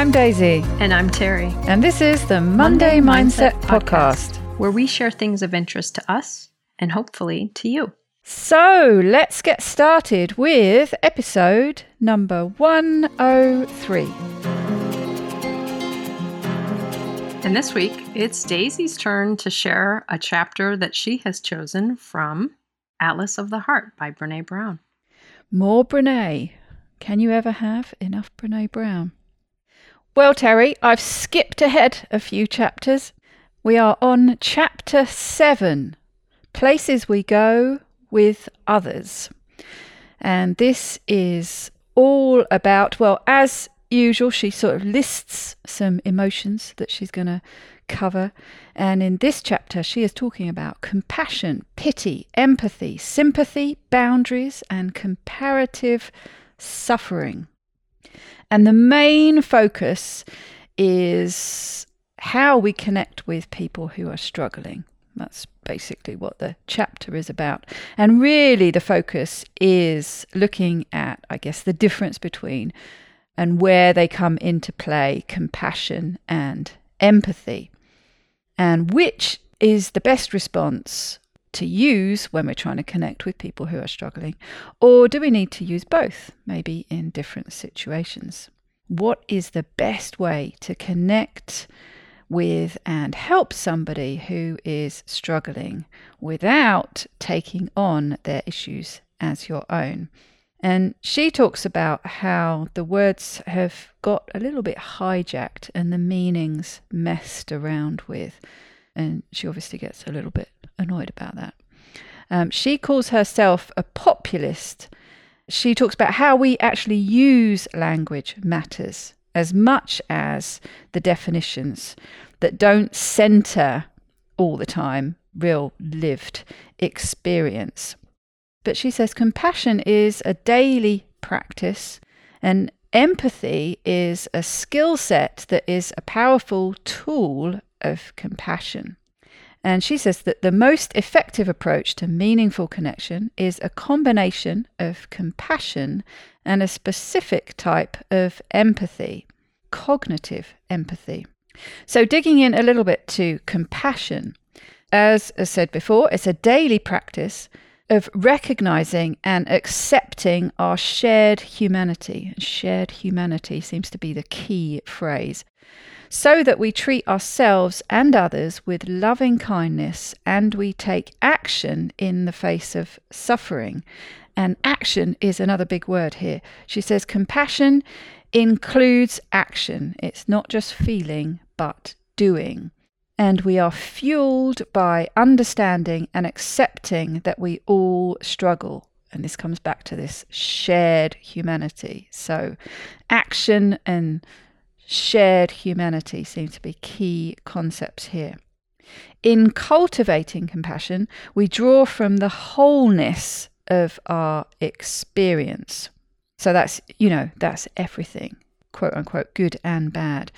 I'm Daisy. And I'm Terri. And this is the Monday, Mindset, Podcast, where we share things of interest to us and hopefully to you. So let's get started with episode number 103. And this week, it's Daisy's turn to share a chapter that she has chosen from Atlas of the Heart by Brené Brown. More Brené. Can you ever have enough Brené Brown? Well, Terri, I've skipped ahead a few chapters. We are on chapter seven Places We Go with Others. And this is all about, well, as usual, she sort of lists some emotions that she's going to cover. And in this chapter, she is talking about compassion, pity, empathy, sympathy, boundaries, and comparative suffering. And the main focus is how we connect with people who are struggling. That's basically what the chapter is about. And really, the focus is looking at, I guess, the difference between and where they come into play compassion and empathy, and which is the best response to use when we're trying to connect with people who are struggling? Or do we need to use both, maybe in different situations? What is the best way to connect with and help somebody who is struggling without taking on their issues as your own? And she talks about how the words have got a little bit hijacked and the meanings messed around with. And she obviously gets a little bit annoyed about that. Um, she calls herself a populist. She talks about how we actually use language matters as much as the definitions that don't center all the time real lived experience. But she says compassion is a daily practice and empathy is a skill set that is a powerful tool of compassion. And she says that the most effective approach to meaningful connection is a combination of compassion and a specific type of empathy, cognitive empathy. So, digging in a little bit to compassion, as I said before, it's a daily practice of recognizing and accepting our shared humanity. Shared humanity seems to be the key phrase so that we treat ourselves and others with loving kindness and we take action in the face of suffering. And action is another big word here. She says compassion includes action, it's not just feeling, but doing. And we are fueled by understanding and accepting that we all struggle. And this comes back to this shared humanity. So, action and shared humanity seem to be key concepts here. In cultivating compassion, we draw from the wholeness of our experience. So that's, you know, that's everything, quote unquote, good and bad.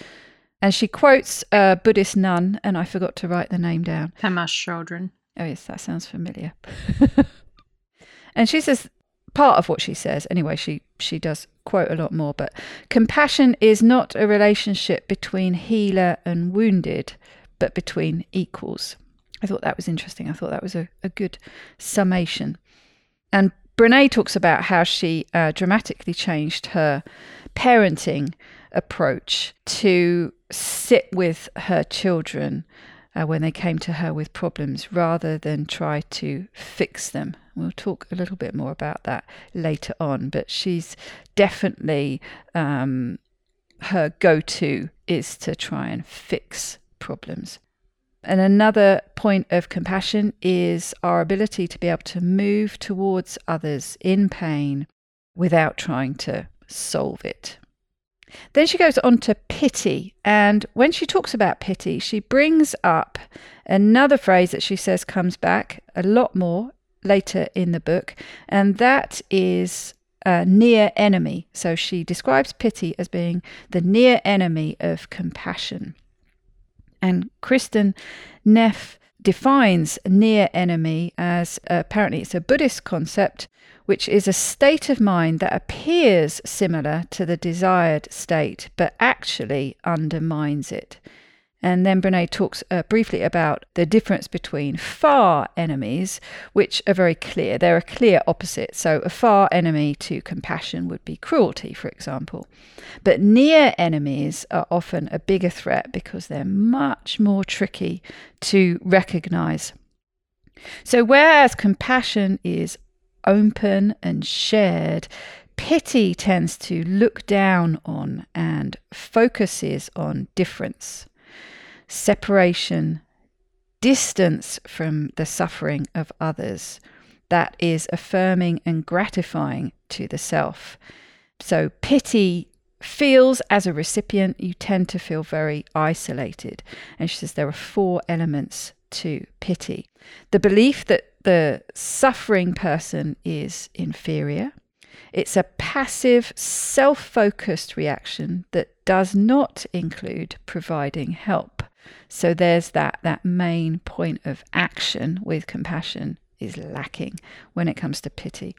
And she quotes a Buddhist nun, and I forgot to write the name down. Pema Chodron. Oh, yes, that sounds familiar. and she says part of what she says anyway she she does quote a lot more but compassion is not a relationship between healer and wounded but between equals. I thought that was interesting. I thought that was a, a good summation. And Brené talks about how she uh, dramatically changed her parenting approach to sit with her children uh, when they came to her with problems rather than try to fix them. We'll talk a little bit more about that later on, but she's definitely um, her go to is to try and fix problems. And another point of compassion is our ability to be able to move towards others in pain without trying to solve it. Then she goes on to pity. And when she talks about pity, she brings up another phrase that she says comes back a lot more later in the book, and that is a near enemy. So she describes pity as being the near enemy of compassion. And Kristin Neff defines near enemy as apparently it's a Buddhist concept, which is a state of mind that appears similar to the desired state, but actually undermines it. And then Brené talks uh, briefly about the difference between far enemies, which are very clear. They're a clear opposite. So, a far enemy to compassion would be cruelty, for example. But near enemies are often a bigger threat because they're much more tricky to recognize. So, whereas compassion is open and shared, pity tends to look down on and focuses on difference separation, distance from the suffering of others that is affirming and gratifying to the self. So, pity feels as a recipient, you tend to feel very isolated. And she says there are four elements to pity the belief that the suffering person is inferior. It's a passive, self focused reaction that does not include providing help. So there's that that main point of action with compassion is lacking when it comes to pity.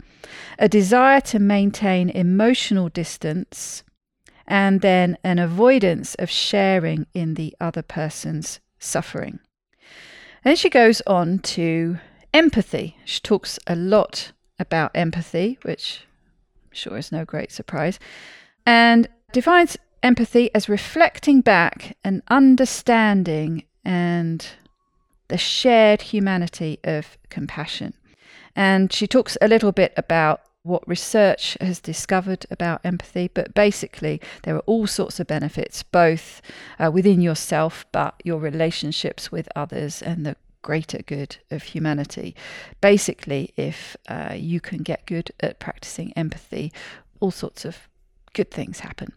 A desire to maintain emotional distance and then an avoidance of sharing in the other person's suffering. Then she goes on to empathy. She talks a lot about empathy, which I'm sure is no great surprise, and defines empathy as reflecting back and understanding and the shared humanity of compassion. And she talks a little bit about what research has discovered about empathy, but basically, there are all sorts of benefits, both uh, within yourself, but your relationships with others and the greater good of humanity. Basically, if uh, you can get good at practicing empathy, all sorts of good things happen.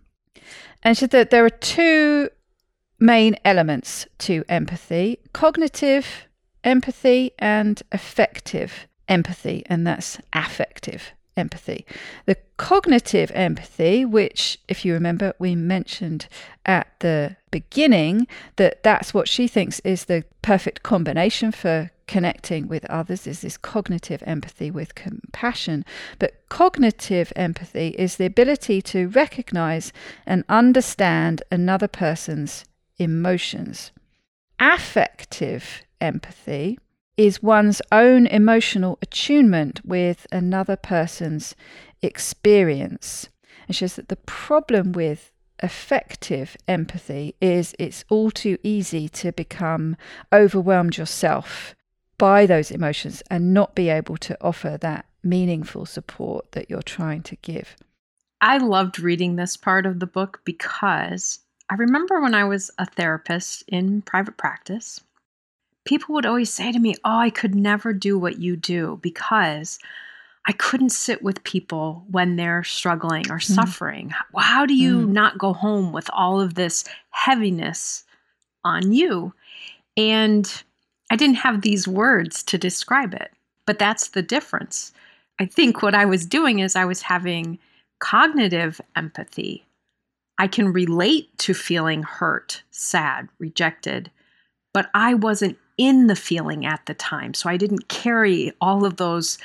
And she said that there are two main elements to empathy cognitive empathy and affective empathy, and that's affective empathy. The cognitive empathy, which, if you remember, we mentioned at the beginning, that that's what she thinks is the perfect combination for connecting with others is this cognitive empathy with compassion. But cognitive empathy is the ability to recognize and understand another person's emotions. Affective empathy is one's own emotional attunement with another person's experience. And she says that the problem with affective empathy is it's all too easy to become overwhelmed yourself by those emotions and not be able to offer that meaningful support that you're trying to give. I loved reading this part of the book because I remember when I was a therapist in private practice, people would always say to me, Oh, I could never do what you do because I couldn't sit with people when they're struggling or mm. suffering. How do you mm. not go home with all of this heaviness on you? And I didn't have these words to describe it, but that's the difference. I think what I was doing is I was having cognitive empathy. I can relate to feeling hurt, sad, rejected, but I wasn't in the feeling at the time. So I didn't carry all of those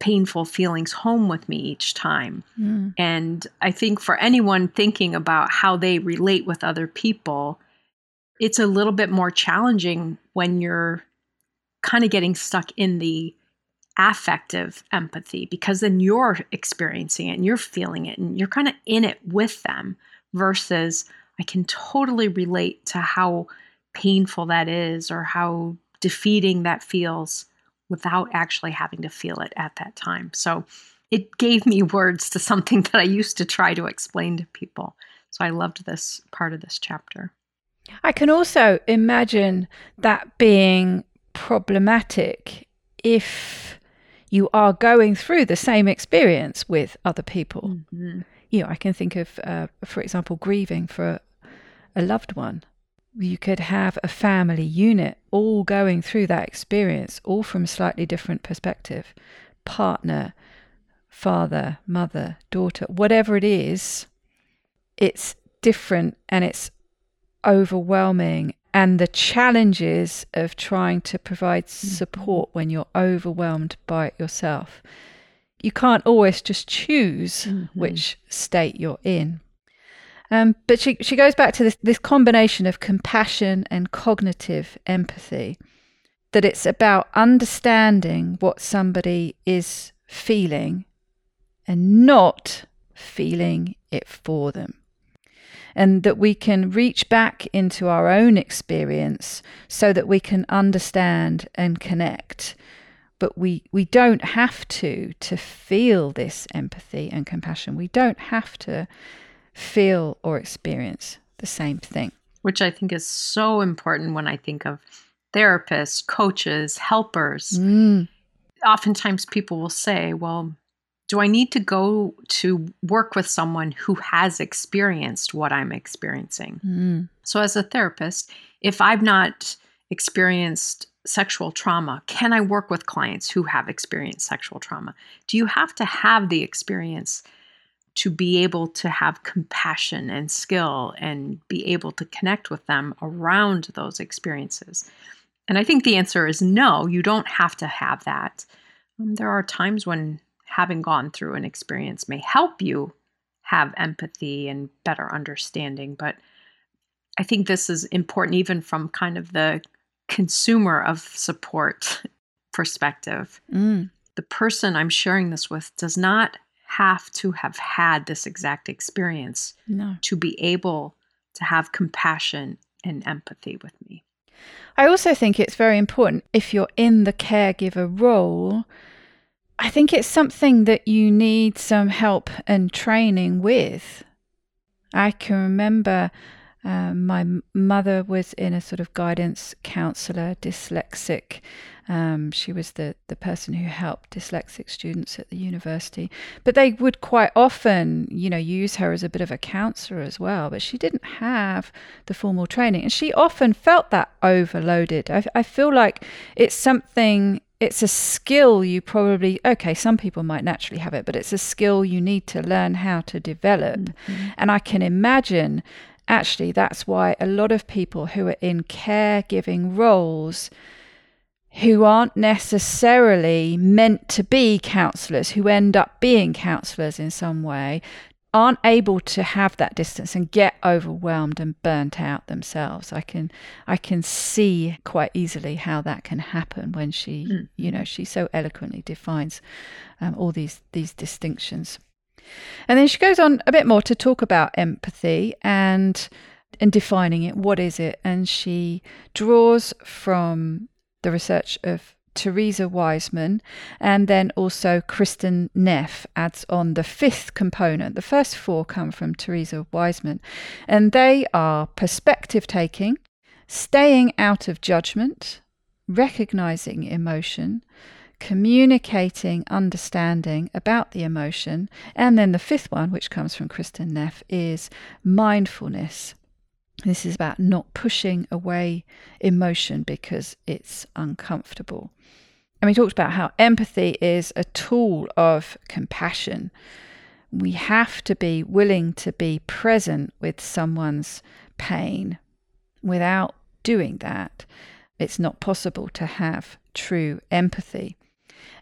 painful feelings home with me each time. Mm. And I think for anyone thinking about how they relate with other people, it's a little bit more challenging when you're kind of getting stuck in the affective empathy because then you're experiencing it and you're feeling it and you're kind of in it with them versus I can totally relate to how painful that is or how defeating that feels without actually having to feel it at that time. So it gave me words to something that I used to try to explain to people. So I loved this part of this chapter. I can also imagine that being problematic if you are going through the same experience with other people. Mm-hmm. You know, I can think of, uh, for example, grieving for a, a loved one you could have a family unit all going through that experience, all from a slightly different perspective partner, father, mother, daughter, whatever it is, it's different and it's overwhelming and the challenges of trying to provide support when you're overwhelmed by it yourself. You can't always just choose Mm-hmm. which state you're in. Um, but she, she goes back to this, this combination of compassion and cognitive empathy, that it's about understanding what somebody is feeling and not feeling it for them. And that we can reach back into our own experience so that we can understand and connect. But we, we don't have to to feel this empathy and compassion. We don't have to feel or experience the same thing. Which I think is so important when I think of therapists, coaches, helpers. Mm. Oftentimes people will say, well, do I need to go to work with someone who has experienced what I'm experiencing? Mm. So, as a therapist, if I've not experienced sexual trauma, can I work with clients who have experienced sexual trauma? Do you have to have the experience to be able to have compassion and skill and be able to connect with them around those experiences? And I think the answer is no, you don't have to have that. Um, there are times when having gone through an experience may help you have empathy and better understanding, but I think this is important even from kind of the consumer of support perspective. Mm. The person I'm sharing this with does not have to have had this exact experience No. to be able to have compassion and empathy with me. I also think it's very important if you're in the caregiver role. I think it's something that you need some help and training with. I can remember um, my mother was in a sort of guidance counselor, dyslexic. Um, she was the, the person who helped dyslexic students at the university. But they would quite often, you know, use her as a bit of a counselor as well. But she didn't have the formal training. And she often felt that overloaded. I, I feel like it's something it's a skill you probably okay some people might naturally have it but it's a skill you need to learn how to develop. Mm-hmm. And i can imagine actually that's why a lot of people who are in caregiving roles who aren't necessarily meant to be counselors who end up being counselors in some way aren't able to have that distance and get overwhelmed and burnt out themselves. I can i can see quite easily how that can happen when she Mm. you know she so eloquently defines um, all these these distinctions. And then she goes on a bit more to talk about empathy and and defining it. What is it? And she draws from the research of Teresa Wiseman, and then also Kristin Neff adds on the fifth component. The first four come from Teresa Wiseman, and they are perspective taking, staying out of judgment, recognizing emotion, communicating understanding about the emotion, and then the fifth one, which comes from Kristin Neff, is mindfulness. This is about not pushing away emotion because it's uncomfortable. And we talked about how empathy is a tool of compassion. We have to be willing to be present with someone's pain. Without doing that, it's not possible to have true empathy.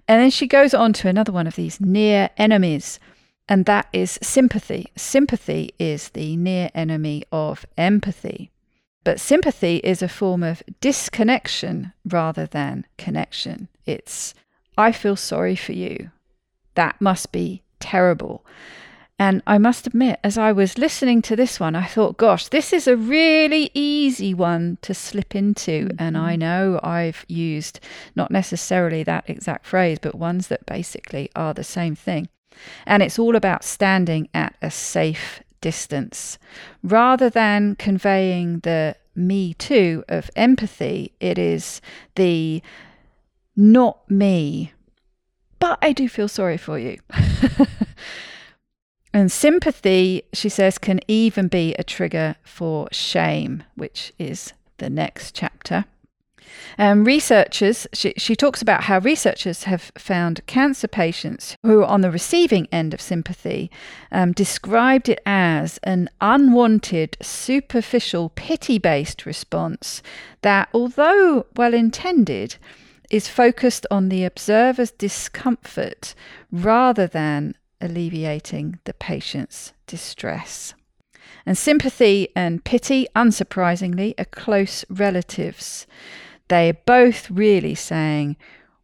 And then she goes on to another one of these near enemies, and that is sympathy. Sympathy is the near enemy of empathy. But sympathy is a form of disconnection rather than connection. It's, I feel sorry for you. That must be terrible. And I must admit, as I was listening to this one, I thought, gosh, this is a really easy one to slip into. And I mm-hmm. know I've used not necessarily that exact phrase, but ones that basically are the same thing. And it's all about standing at a safe distance. Rather than conveying the me too of empathy, it is the not me, but I do feel sorry for you. and sympathy, she says, can even be a trigger for shame, which is the next chapter. Um, researchers, she, she talks about how researchers have found cancer patients who are on the receiving end of sympathy um, described it as an unwanted, superficial, pity based response that, although well intended, is focused on the observer's discomfort rather than alleviating the patient's distress. And sympathy and pity, unsurprisingly, are close relatives. They're both really saying,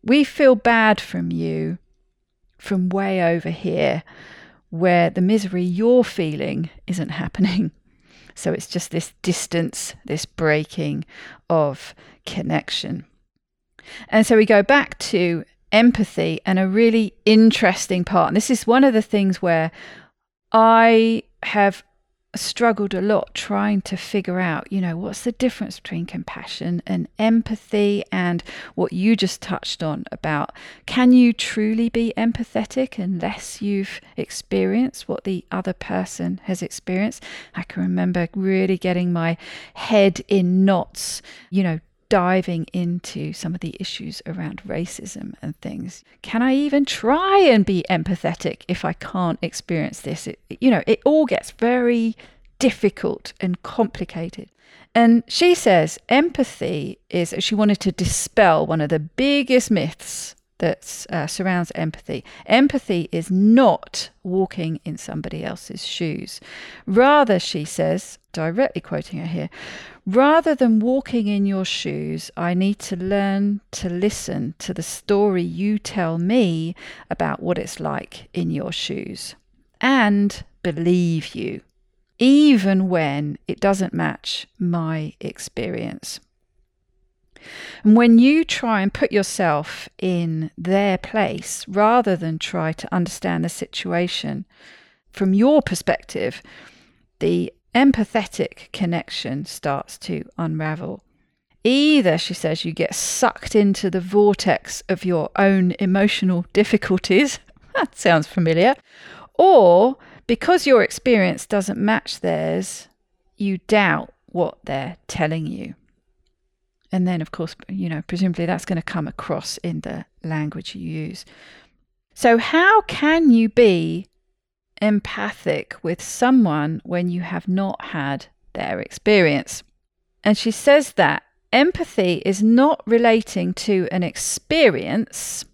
We feel bad from you from way over here, where the misery you're feeling isn't happening. So it's just this distance, this breaking of connection. And so we go back to empathy and a really interesting part. And this is one of the things where I have struggled a lot trying to figure out, you know, what's the difference between compassion and empathy and what you just touched on about can you truly be empathetic unless you've experienced what the other person has experienced? I can remember really getting my head in knots, you know, diving into some of the issues around racism and things. Can I even try and be empathetic if I can't experience this? It, you know, it all gets very difficult and complicated. And she says empathy is, she wanted to dispel one of the biggest myths that uh, surrounds empathy. Empathy is not walking in somebody else's shoes. Rather, she says, directly quoting her here, rather than walking in your shoes, I need to learn to listen to the story you tell me about what it's like in your shoes and believe you, even when it doesn't match my experience. And when you try and put yourself in their place rather than try to understand the situation from your perspective, the empathetic connection starts to unravel. Either, she says, you get sucked into the vortex of your own emotional difficulties. that sounds familiar. Or because your experience doesn't match theirs, you doubt what they're telling you. And then, of course, you know, presumably that's going to come across in the language you use. So, how can you be empathic with someone when you have not had their experience? And she says that empathy is not relating to an experience,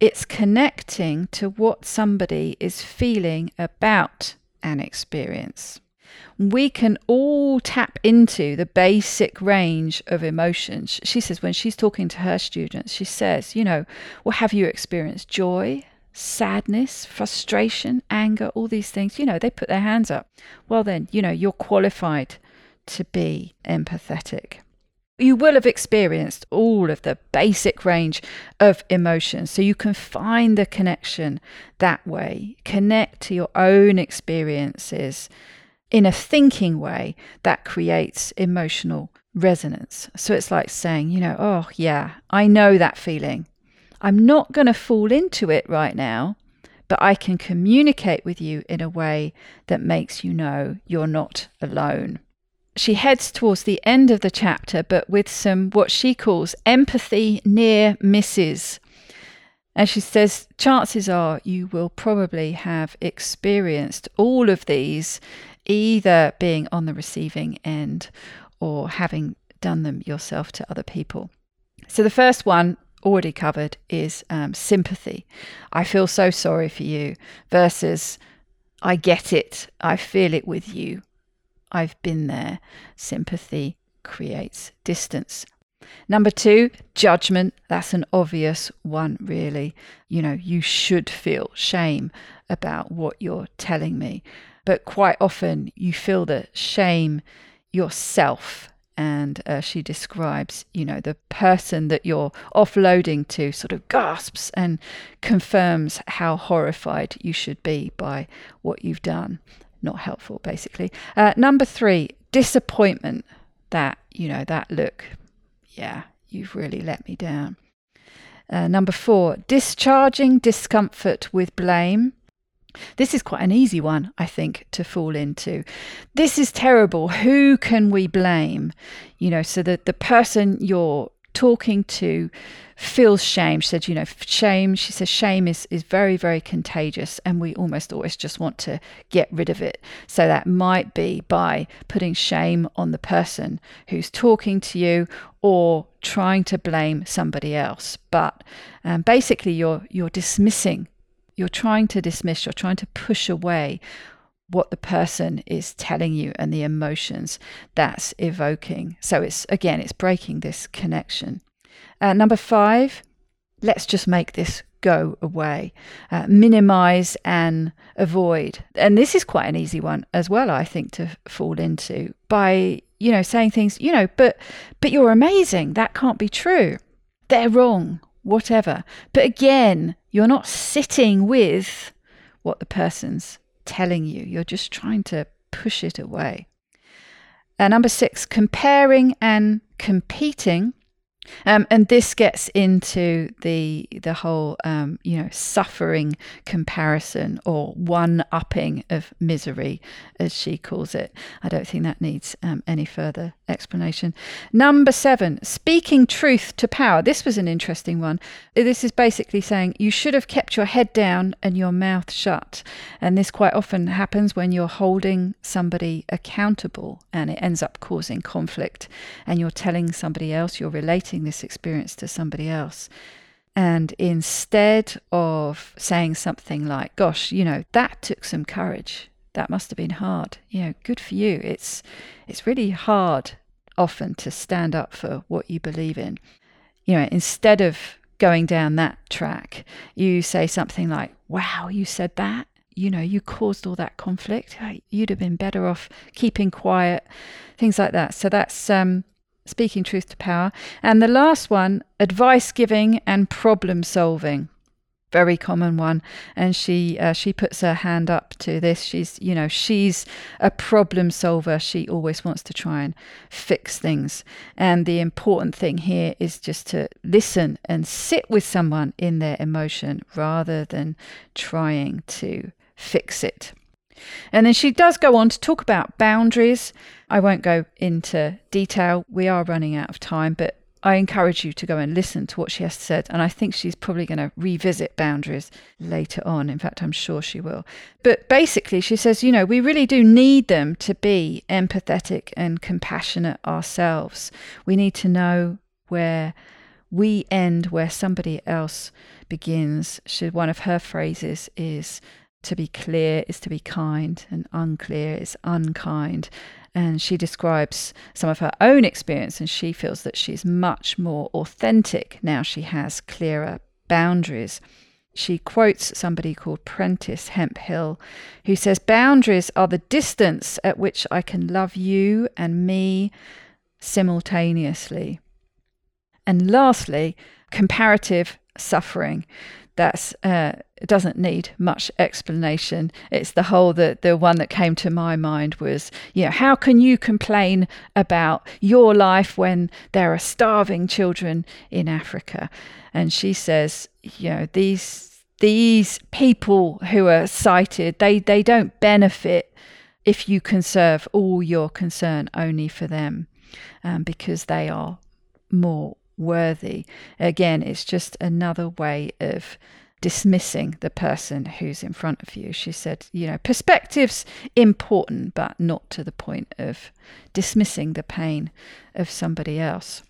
it's connecting to what somebody is feeling about an experience we can all tap into the basic range of emotions. She says when she's talking to her students, she says, you know, well, have you experienced joy, sadness, frustration, anger, all these things? You know, they put their hands up. Well, then, you know, you're qualified to be empathetic. You will have experienced all of the basic range of emotions, so you can find the connection that way. Connect to your own experiences in a thinking way that creates emotional resonance. So it's like saying, you know, oh, yeah, I know that feeling. I'm not going to fall into it right now, but I can communicate with you in a way that makes you know you're not alone. She heads towards the end of the chapter, but with some what she calls empathy near misses. And she says, chances are you will probably have experienced all of these either being on the receiving end or having done them yourself to other people. So the first one already covered is um, sympathy. I feel so sorry for you versus I get it. I feel it with you. I've been there. Sympathy creates distance. Number two, judgment. That's an obvious one, really. You know, you should feel shame about what you're telling me but quite often you feel the shame yourself. And uh, she describes, you know, the person that you're offloading to sort of gasps and confirms how horrified you should be by what you've done. Not helpful, basically. Uh, number three, disappointment. That, you know, that look, yeah, you've really let me down. Uh, number four, discharging discomfort with blame. This is quite an easy one, I think, to fall into. This is terrible. Who can we blame? You know, so that the person you're talking to feels shame. She said, you know, shame, she says, shame is, is very, very contagious and we almost always just want to get rid of it. So that might be by putting shame on the person who's talking to you or trying to blame somebody else. But um, basically, you're, you're dismissing, you're trying to dismiss, you're trying to push away what the person is telling you and the emotions that's evoking. So it's again, it's breaking this connection. Uh, number five, let's just make this go away, uh, minimize and avoid. And this is quite an easy one as well, I think, to fall into by, you know, saying things, you know, but, but you're amazing. That can't be true. They're wrong, whatever. But again, you're not sitting with what the person's telling you. You're just trying to push it away. Uh, number six, comparing and competing um, and this gets into the the whole um, you know suffering comparison or one upping of misery, as she calls it. I don't think that needs um, any further explanation. Number seven, speaking truth to power. This was an interesting one. This is basically saying you should have kept your head down and your mouth shut. And this quite often happens when you're holding somebody accountable and it ends up causing conflict and you're telling somebody else, you're relating this experience to somebody else. And instead of saying something like, gosh, you know, that took some courage that must have been hard. You know, good for you. It's it's really hard often to stand up for what you believe in. You know, instead of going down that track, you say something like, "Wow, you said that." You know, you caused all that conflict. You'd have been better off keeping quiet, things like that. So that's um, speaking truth to power. And the last one, advice giving and problem solving very common one. And she uh, she puts her hand up to this. She's you know she's a problem solver. She always wants to try and fix things. And the important thing here is just to listen and sit with someone in their emotion rather than trying to fix it. And then she does go on to talk about boundaries. I won't go into detail. We are running out of time, but I encourage you to go and listen to what she has said. And I think she's probably going to revisit boundaries later on. In fact, I'm sure she will. But basically, she says, you know, we really do need them to be empathetic and compassionate ourselves. We need to know where we end, where somebody else begins. She, one of her phrases is, to be clear is to be kind, and unclear is unkind and she describes some of her own experience and she feels that she's much more authentic now she has clearer boundaries she quotes somebody called Prentice Hemphill, who says, Boundaries are the distance at which I can love you and me simultaneously. And lastly, comparative suffering that's uh, doesn't need much explanation. It's the whole the the one that came to my mind was you know how can you complain about your life when there are starving children in Africa? And she says you know these these people who are cited they they don't benefit if you conserve all your concern only for them um, because they are more worthy. Again, it's just another way of dismissing the person who's in front of you. She said, you know, perspective's important, but not to the point of dismissing the pain of somebody else.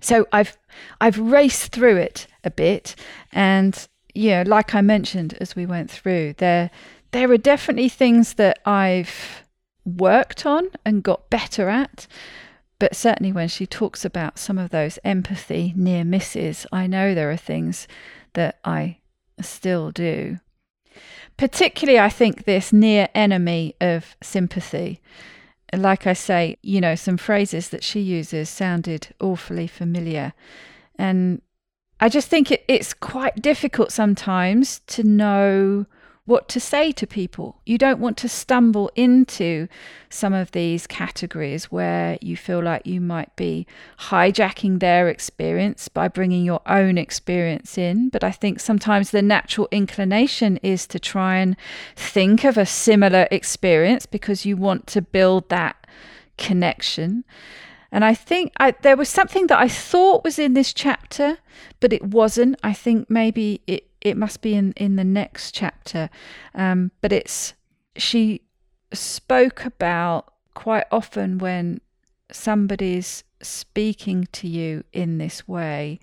So I've I've raced through it a bit and you know, like I mentioned as we went through, there there are definitely things that I've worked on and got better at. But certainly, when she talks about some of those empathy near misses, I know there are things that I still do. Particularly, I think this near enemy of sympathy. Like I say, you know, some phrases that she uses sounded awfully familiar. And I just think it, it's quite difficult sometimes to know what to say to people. You don't want to stumble into some of these categories where you feel like you might be hijacking their experience by bringing your own experience in. But I think sometimes the natural inclination is to try and think of a similar experience because you want to build that connection. And I think I, there was something that I thought was in this chapter, but it wasn't. I think maybe it, it must be in, in the next chapter. Um, but it's, she spoke about quite often when somebody's speaking to you in this way,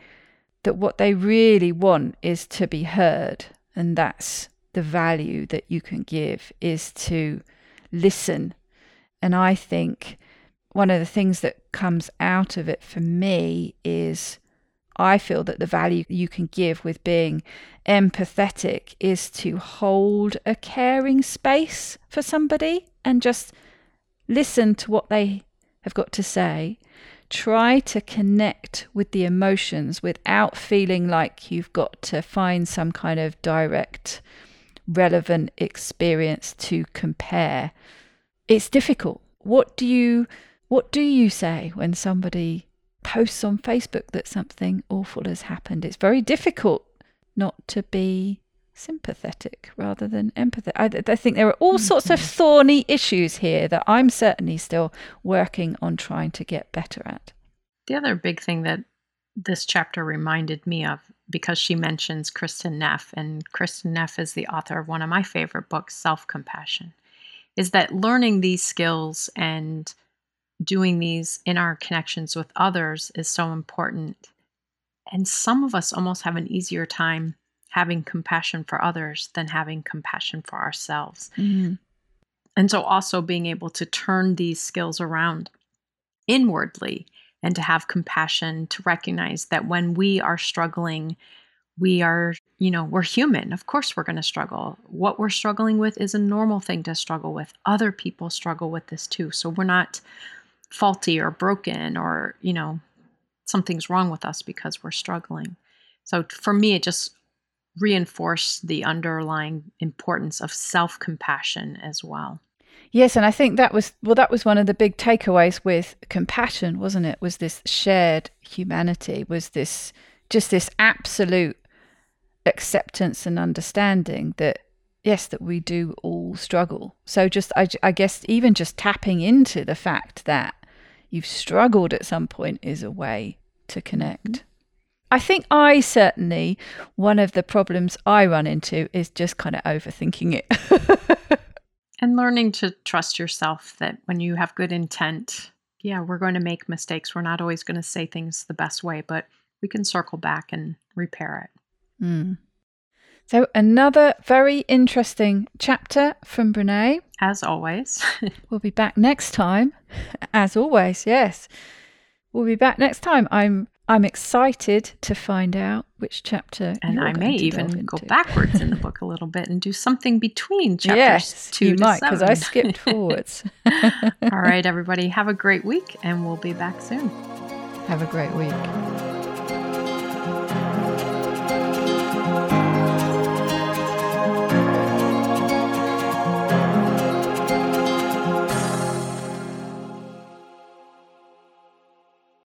that what they really want is to be heard. And that's the value that you can give is to listen. And I think one of the things that comes out of it for me is I feel that the value you can give with being empathetic is to hold a caring space for somebody and just listen to what they have got to say. Try to connect with the emotions without feeling like you've got to find some kind of direct, relevant experience to compare. It's difficult. What do you what do you say when somebody posts on Facebook that something awful has happened? It's very difficult not to be sympathetic rather than empathetic. I, I think there are all mm-hmm. sorts of thorny issues here that I'm certainly still working on trying to get better at. The other big thing that this chapter reminded me of because she mentions Kristin Neff, and Kristin Neff is the author of one of my favorite books, Self Compassion, is that learning these skills and doing these in our connections with others is so important. And some of us almost have an easier time having compassion for others than having compassion for ourselves. Mm-hmm. And so, also being able to turn these skills around inwardly and to have compassion, to recognize that when we are struggling, we are, you know, we're human. Of course, we're going to struggle. What we're struggling with is a normal thing to struggle with. Other people struggle with this too. So, we're not faulty or broken or, you know, something's wrong with us because we're struggling. So for me, it just reinforced the underlying importance of self compassion as well. Yes, and I think that was well that was one of the big takeaways with compassion, wasn't it? Was this shared humanity, was this just this absolute acceptance and understanding that yes that we do all struggle. So just I, I guess even just tapping into the fact that you've struggled at some point is a way to connect. I think I certainly, one of the problems I run into is just kind of overthinking it. and learning to trust yourself that when you have good intent, yeah, we're going to make mistakes. We're not always going to say things the best way, but we can circle back and repair it. Mm. So, another very interesting chapter from Brené. As always. we'll be back next time. As always, yes. We'll be back next time. I'm I'm excited to find out which chapter. And I may even go backwards in the book a little bit and do something between chapters yes, two you to might because I skipped forwards. All right, everybody, have a great week, and we'll be back soon. Have a great week.